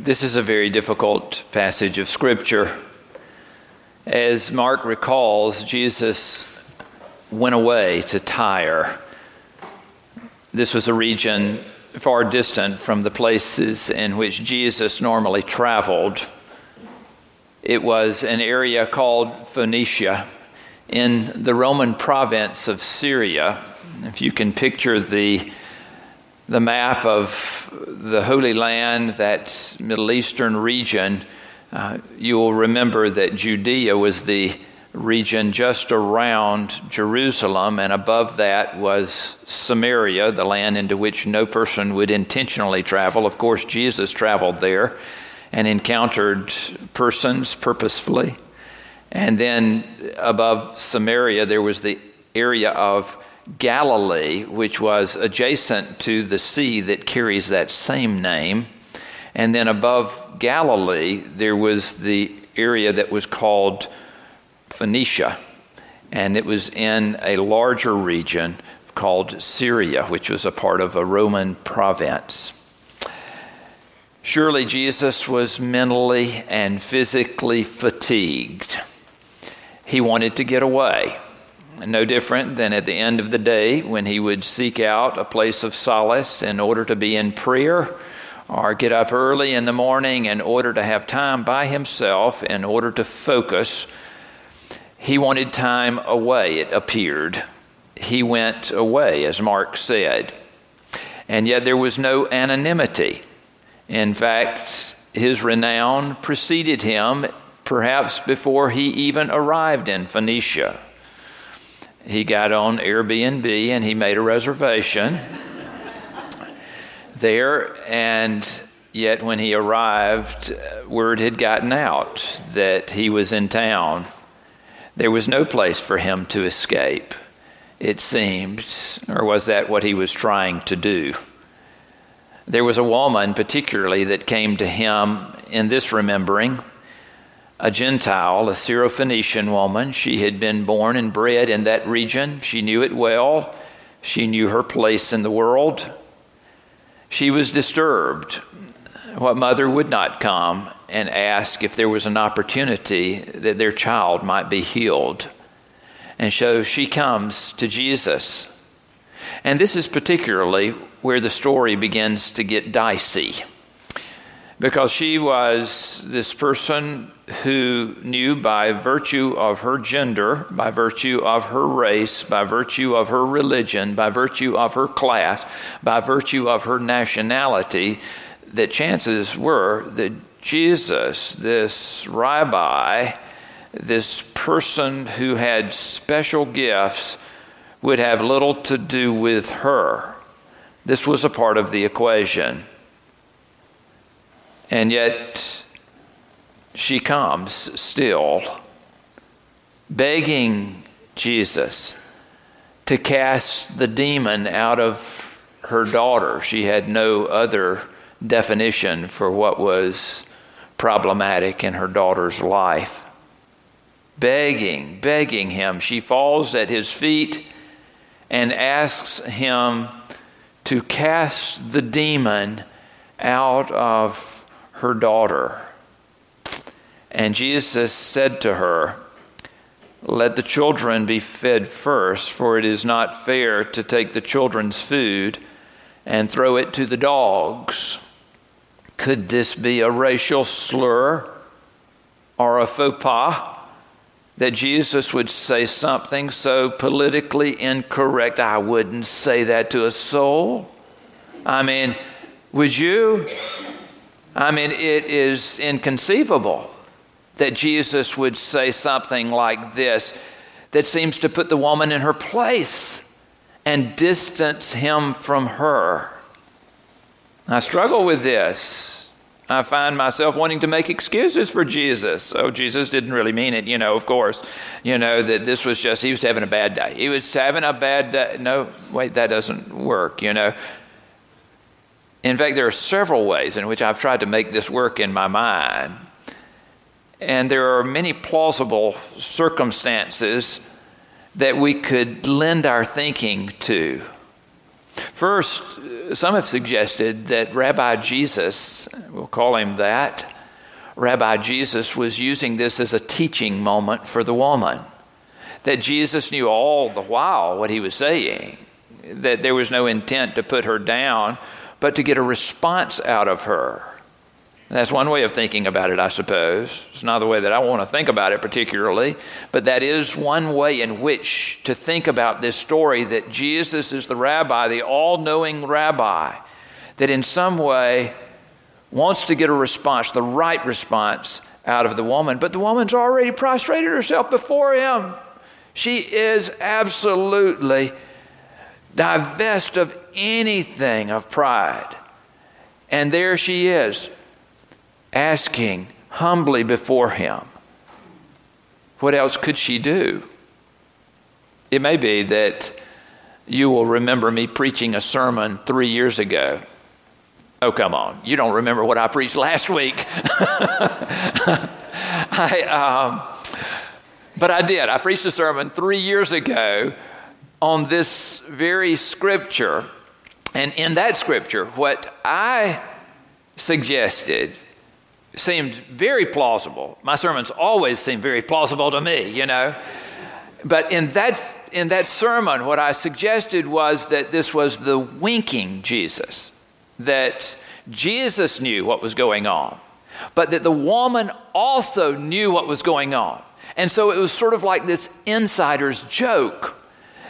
This is a very difficult passage of Scripture. As Mark recalls, Jesus went away to Tyre. This was a region far distant from the places in which Jesus normally traveled. It was an area called Phoenicia in the Roman province of Syria. If you can picture the the map of the Holy Land, that Middle Eastern region, uh, you will remember that Judea was the region just around Jerusalem, and above that was Samaria, the land into which no person would intentionally travel. Of course, Jesus traveled there and encountered persons purposefully. And then above Samaria, there was the area of Galilee, which was adjacent to the sea that carries that same name. And then above Galilee, there was the area that was called Phoenicia. And it was in a larger region called Syria, which was a part of a Roman province. Surely Jesus was mentally and physically fatigued. He wanted to get away no different than at the end of the day when he would seek out a place of solace in order to be in prayer or get up early in the morning in order to have time by himself in order to focus. He wanted time away, it appeared. He went away, as Mark said. And yet there was no anonymity. In fact, his renown preceded him perhaps before he even arrived in Phoenicia he got on Airbnb and he made a reservation there. And yet, when he arrived, uh, word had gotten out that he was in town. There was no place for him to escape, it seemed. Or was that what he was trying to do? There was a woman, particularly, that came to him in this remembering a Gentile, a Syrophoenician woman. She had been born and bred in that region. She knew it well. She knew her place in the world. She was disturbed. What mother would not come and ask if there was an opportunity that their child might be healed? And so she comes to Jesus. And this is particularly where the story begins to get dicey because she was this person who knew by virtue of her gender, by virtue of her race, by virtue of her religion, by virtue of her class, by virtue of her nationality, that chances were that Jesus, this rabbi, this person who had special gifts, would have little to do with her. This was a part of the equation. And yet, she comes still, begging Jesus to cast the demon out of her daughter. She had no other definition for what was problematic in her daughter's life. Begging, begging him. She falls at his feet and asks him to cast the demon out of her daughter. And Jesus said to her, Let the children be fed first, for it is not fair to take the children's food and throw it to the dogs. Could this be a racial slur or a faux pas? That Jesus would say something so politically incorrect, I wouldn't say that to a soul. I mean, would you? I mean, it is inconceivable that Jesus would say something like this that seems to put the woman in her place and distance him from her. I struggle with this. I find myself wanting to make excuses for Jesus. Oh, Jesus didn't really mean it, you know, of course. You know, that this was just, he was having a bad day. He was having a bad day. No, wait, that doesn't work, you know. In fact, there are several ways in which I've tried to make this work in my mind. And there are many plausible circumstances that we could lend our thinking to. First, some have suggested that Rabbi Jesus, we'll call him that, Rabbi Jesus was using this as a teaching moment for the woman. That Jesus knew all the while what he was saying, that there was no intent to put her down, but to get a response out of her. That's one way of thinking about it, I suppose. It's not the way that I want to think about it particularly, but that is one way in which to think about this story that Jesus is the rabbi, the all knowing rabbi, that in some way wants to get a response, the right response out of the woman. But the woman's already prostrated herself before him. She is absolutely divest of anything of pride. And there she is, asking humbly before Him. What else could she do? It may be that you will remember me preaching a sermon three years ago. Oh, come on. You don't remember what I preached last week. I, um, but I did. I preached a sermon three years ago on this very scripture. And in that scripture, what I suggested seemed very plausible. My sermons always seem very plausible to me, you know. But in that, in that sermon, what I suggested was that this was the winking Jesus, that Jesus knew what was going on, but that the woman also knew what was going on. And so it was sort of like this insider's joke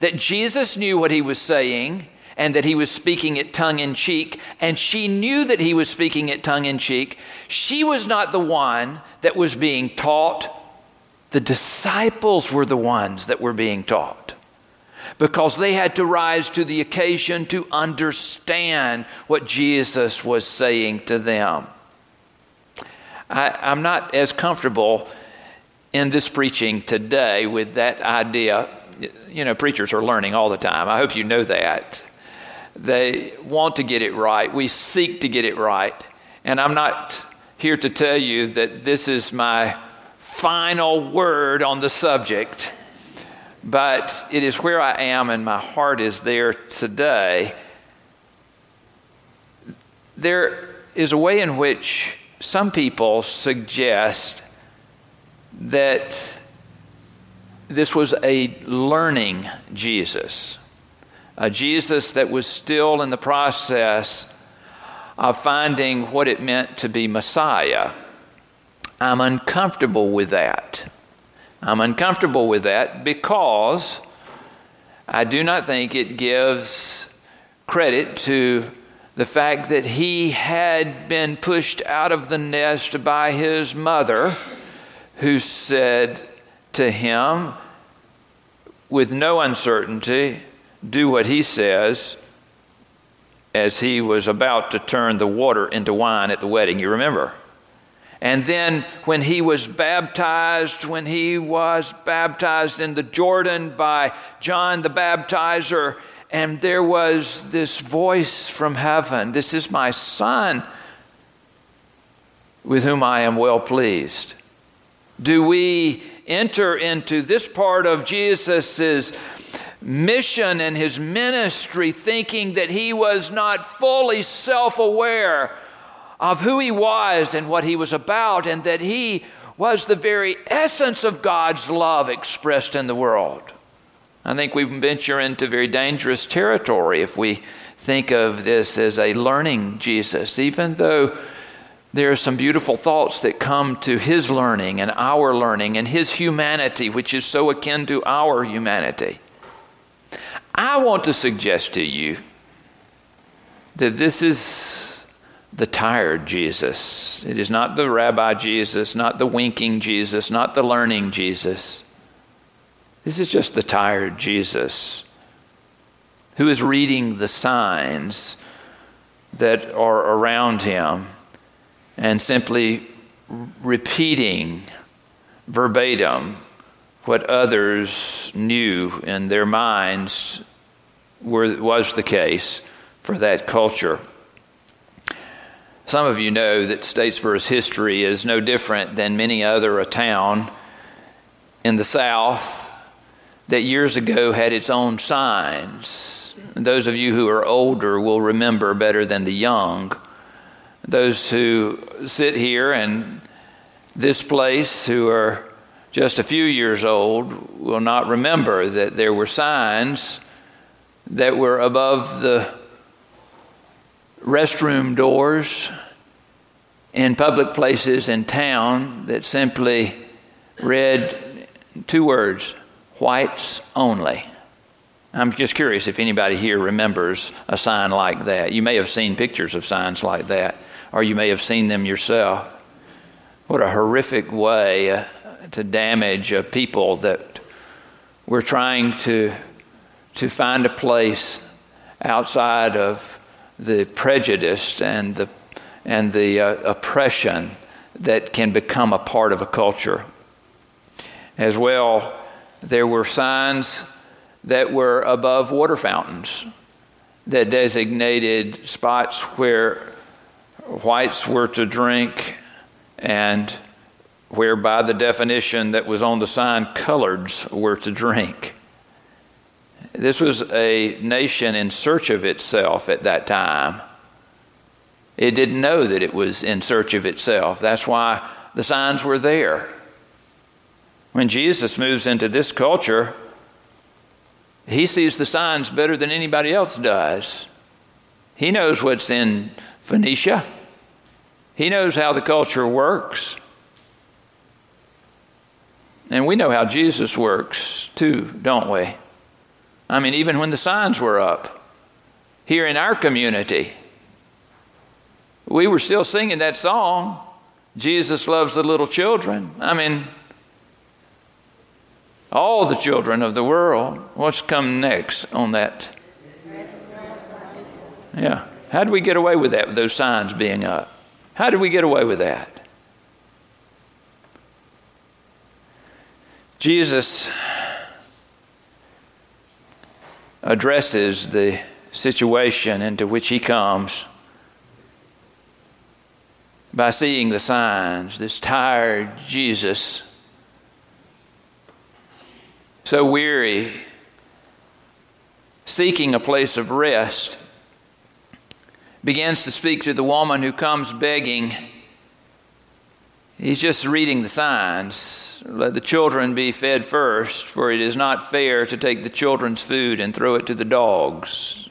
that Jesus knew what he was saying and that he was speaking it tongue in cheek, and she knew that he was speaking it tongue in cheek. She was not the one that was being taught, the disciples were the ones that were being taught because they had to rise to the occasion to understand what Jesus was saying to them. I, am not as comfortable in this preaching today with that idea. You know, preachers are learning all the time. I hope you know that. They want to get it right. We seek to get it right. And I'm not here to tell you that this is my final word on the subject, but it is where I am and my heart is there today. There is a way in which some people suggest that this was a learning Jesus a Jesus that was still in the process of finding what it meant to be Messiah. I'm uncomfortable with that. I'm uncomfortable with that because I do not think it gives credit to the fact that he had been pushed out of the nest by his mother, who said to him with no uncertainty, do what he says as he was about to turn the water into wine at the wedding. You remember? And then when he was baptized, when he was baptized in the Jordan by John the baptizer, and there was this voice from heaven This is my son with whom I am well pleased. Do we enter into this part of Jesus' mission and his ministry, thinking that he was not fully self aware of who he was and what he was about, and that he was the very essence of God's love expressed in the world. I think we venture into very dangerous territory if we think of this as a learning Jesus, even though there are some beautiful thoughts that come to his learning and our learning and his humanity, which is so akin to our humanity. I want to suggest to you that this is the tired Jesus. It is not the rabbi Jesus, not the winking Jesus, not the learning Jesus. This is just the tired Jesus who is reading the signs that are around him and simply repeating verbatim what others knew in their minds were, was the case for that culture. Some of you know that Statesboro's history is no different than many other a town in the South that years ago had its own signs those of you who are older will remember better than the young. Those who sit here in this place who are just a few years old will not remember that there were signs that were above the restroom doors in public places in town that simply read two words whites only. I'm just curious if anybody here remembers a sign like that. You may have seen pictures of signs like that, or you may have seen them yourself. What a horrific way uh, to damage a people that we're trying to, to find a place outside of the prejudice and the, and the uh, oppression that can become a part of a culture. As well, there were signs that were above water fountains that designated spots where whites were to drink and where, by the definition that was on the sign, coloreds were to drink. This was a nation in search of itself at that time. It didn't know that it was in search of itself. That's why the signs were there. When Jesus moves into this culture, he sees the signs better than anybody else does. He knows what's in Phoenicia, he knows how the culture works. And we know how Jesus works too, don't we? I mean, even when the signs were up here in our community, we were still singing that song, Jesus loves the little children. I mean, all the children of the world. What's come next on that? Yeah. How did we get away with that, with those signs being up? How did we get away with that? Jesus addresses the situation into which he comes by seeing the signs. This tired Jesus so weary, seeking a place of rest, begins to speak to the woman who comes begging. He's just reading the signs. Let the children be fed first, for it is not fair to take the children's food and throw it to the dogs.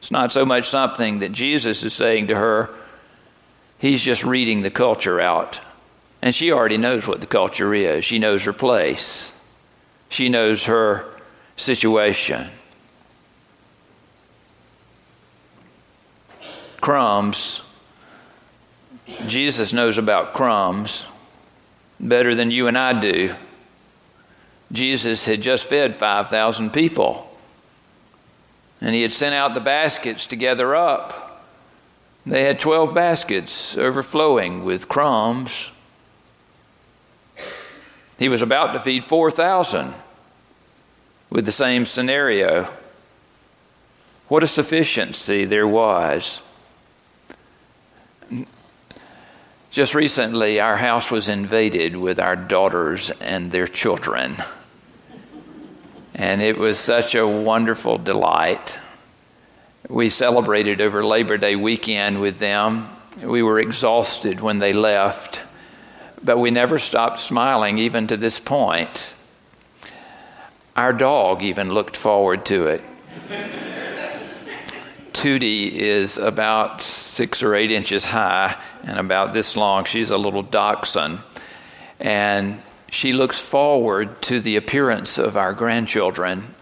It's not so much something that Jesus is saying to her, he's just reading the culture out. And she already knows what the culture is, she knows her place. She knows her situation. Crumbs. Jesus knows about crumbs better than you and I do. Jesus had just fed 5,000 people, and he had sent out the baskets to gather up. They had 12 baskets overflowing with crumbs. He was about to feed 4,000 with the same scenario. What a sufficiency there was. Just recently, our house was invaded with our daughters and their children. And it was such a wonderful delight. We celebrated over Labor Day weekend with them. We were exhausted when they left but we never stopped smiling even to this point. Our dog even looked forward to it. Tootie is about six or eight inches high and about this long. She's a little dachshund. And she looks forward to the appearance of our grandchildren.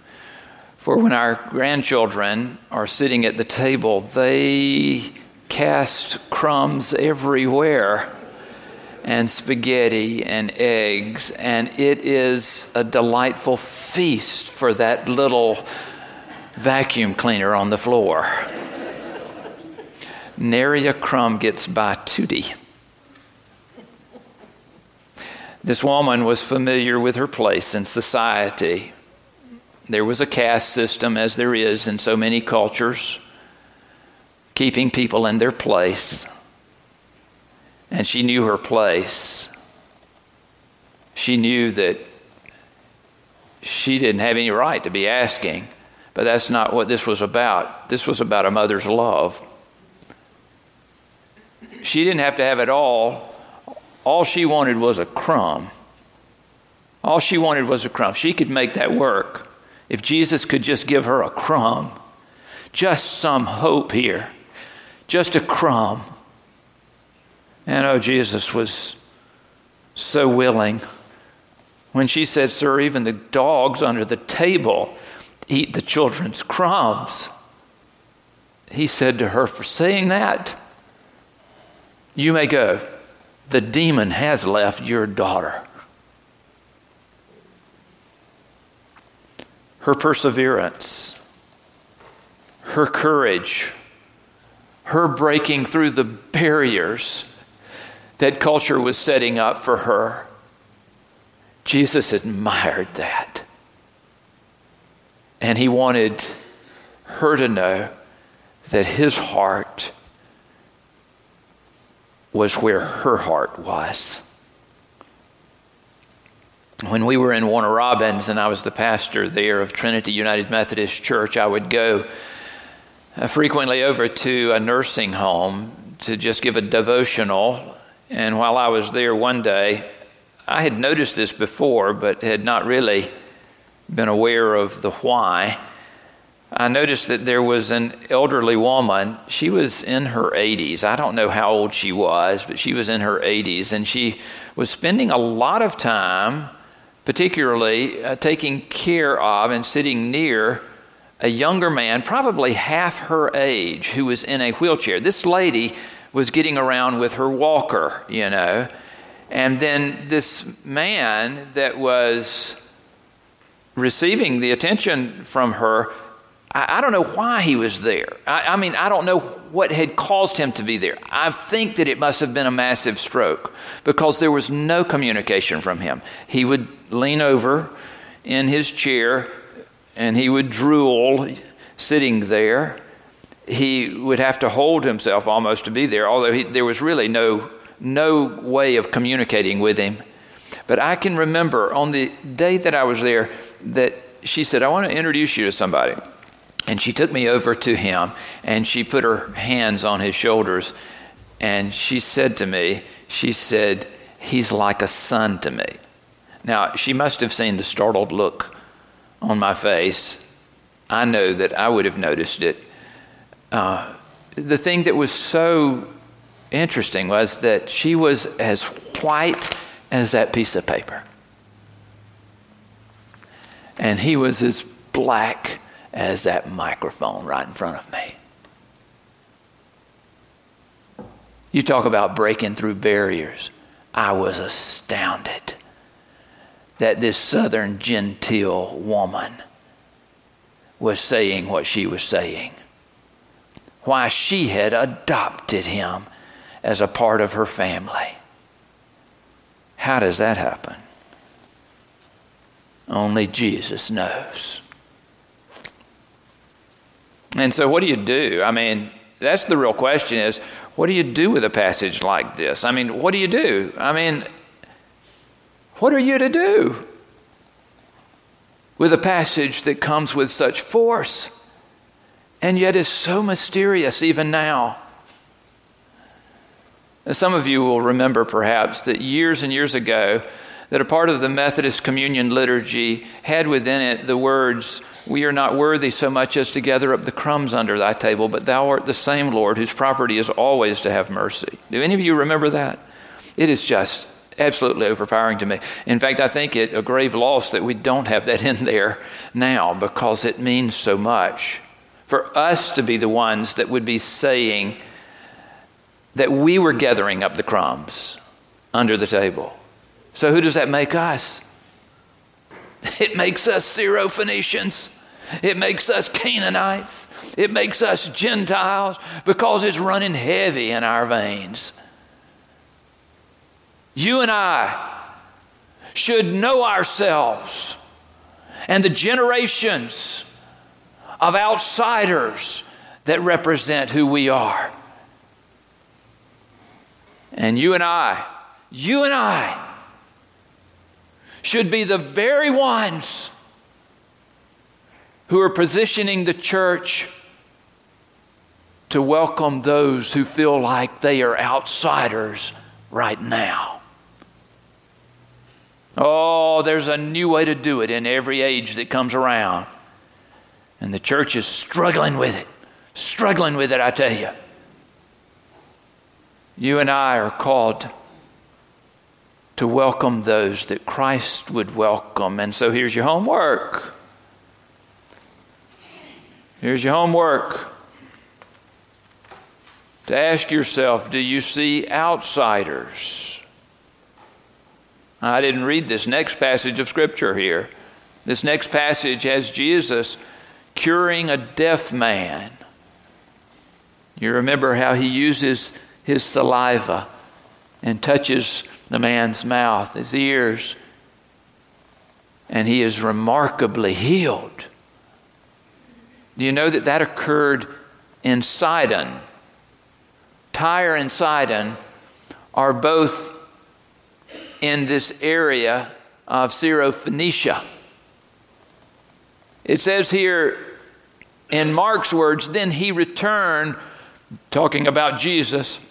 For when our grandchildren are sitting at the table, they cast crumbs everywhere and spaghetti and eggs, and it is a delightful feast for that little vacuum cleaner on the floor. Nary a crumb gets by Tootie. This woman was familiar with her place in society. There was a caste system, as there is in so many cultures, keeping people in their place and she knew her place. She knew that she didn't have any right to be asking, But that's not what this was about. This was about a mother's love. She didn't have to have it all. All she wanted was a crumb. All she wanted was a crumb. She could make that work. If Jesus could just give her a crumb, just some hope here, just a crumb. And oh, Jesus was so willing. When she said, Sir, even the dogs under the table eat the children's crumbs, he said to her, For saying that, you may go. The demon has left your daughter. Her perseverance, her courage, her breaking through the barriers that culture was setting up for her. Jesus admired that. And he wanted her to know that his heart was where her heart was. When we were in Warner Robins and I was the pastor there of Trinity United Methodist Church, I would go uh, frequently over to a nursing home to just give a devotional. And while I was there one day, I had noticed this before, but had not really been aware of the why. I noticed that there was an elderly woman. She was in her 80s. I don't know how old she was, but she was in her 80s. And she was spending a lot of time, particularly uh, taking care of and sitting near a younger man, probably half her age, who was in a wheelchair. This lady was getting around with her walker, you know. And then this man that was receiving the attention from her I, I don't know why he was there. I, I mean, I don't know what had caused him to be there. I think that it must have been a massive stroke because there was no communication from him. He would lean over in his chair and he would drool sitting there. He would have to hold himself almost to be there, although he, there was really no, no way of communicating with him. But I can remember on the day that I was there that she said, I want to introduce you to somebody. And she took me over to him and she put her hands on his shoulders and she said to me, She said, He's like a son to me. Now, she must have seen the startled look on my face. I know that I would have noticed it. Uh, the thing that was so interesting was that she was as white as that piece of paper. And he was as black as that microphone right in front of me. You talk about breaking through barriers. I was astounded that this southern genteel woman was saying what she was saying. Why she had adopted him as a part of her family. How does that happen? Only Jesus knows. And so, what do you do? I mean, that's the real question is what do you do with a passage like this? I mean, what do you do? I mean, what are you to do with a passage that comes with such force and yet is so mysterious even now? Some of you will remember perhaps that years and years ago, that a part of the Methodist communion liturgy had within it the words, We are not worthy so much as to gather up the crumbs under thy table, but thou art the same Lord whose property is always to have mercy. Do any of you remember that? It is just absolutely overpowering to me. In fact, I think it a grave loss that we don't have that in there now because it means so much. For us to be the ones that would be saying that we were gathering up the crumbs under the table. So, who does that make us? It makes us Syrophoenicians. It makes us Canaanites. It makes us Gentiles because it's running heavy in our veins. You and I should know ourselves and the generations of outsiders that represent who we are. And you and I, you and I, should be the very ones who are positioning the church to welcome those who feel like they are outsiders right now. Oh, there's a new way to do it in every age that comes around. And the church is struggling with it. Struggling with it, I tell you. You and I are called to welcome those that Christ would welcome. And so here's your homework. Here's your homework. To ask yourself do you see outsiders? I didn't read this next passage of Scripture here. This next passage has Jesus curing a deaf man. You remember how he uses his saliva and touches the man's mouth, his ears, and he is remarkably healed. Do you know that that occurred in Sidon? Tyre and Sidon are both in this area of Syrophoenicia. It says here in Mark's words, then he returned, talking about Jesus.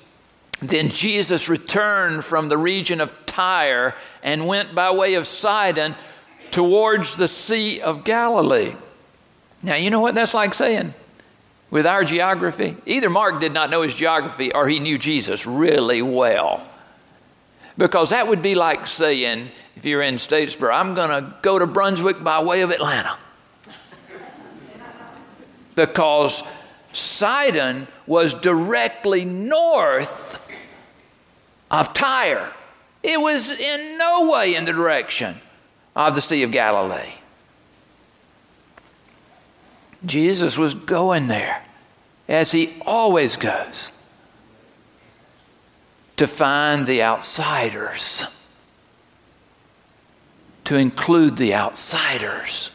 Then Jesus returned from the region of Tyre and went by way of Sidon towards the Sea of Galilee. Now, you know what that's like saying? With our geography, either Mark did not know his geography or he knew Jesus really well. Because that would be like saying, if you're in Statesboro, I'm going to go to Brunswick by way of Atlanta. Because Sidon was directly north of Tyre. It was in no way in the direction of the Sea of Galilee. Jesus was going there, as he always goes, to find the outsiders, to include the outsiders.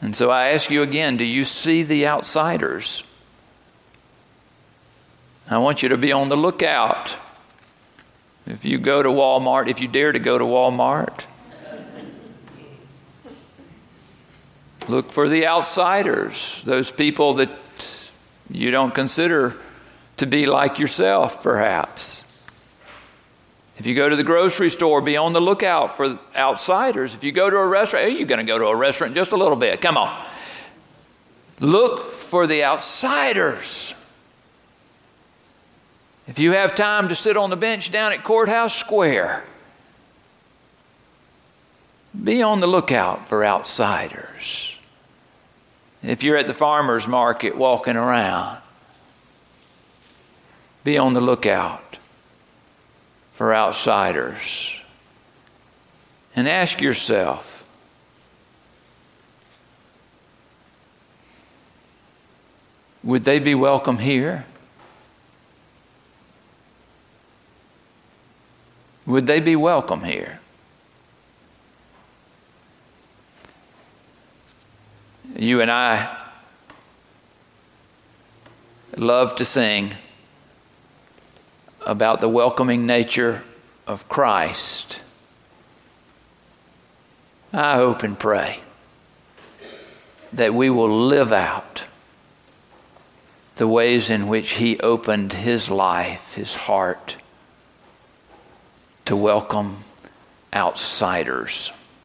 And so I ask you again do you see the outsiders? I want you to be on the lookout. If you go to Walmart, if you dare to go to Walmart, look for the outsiders, those people that you don't consider to be like yourself, perhaps. If you go to the grocery store, be on the lookout for outsiders. If you go to a restaurant, hey, you're going to go to a restaurant just a little bit. Come on. Look for the outsiders. If you have time to sit on the bench down at Courthouse Square, be on the lookout for outsiders. If you're at the farmer's market walking around, be on the lookout for outsiders. And ask yourself would they be welcome here? Would they be welcome here? You and I love to sing about the welcoming nature of Christ. I hope and pray that we will live out the ways in which He opened His life, His heart to welcome outsiders.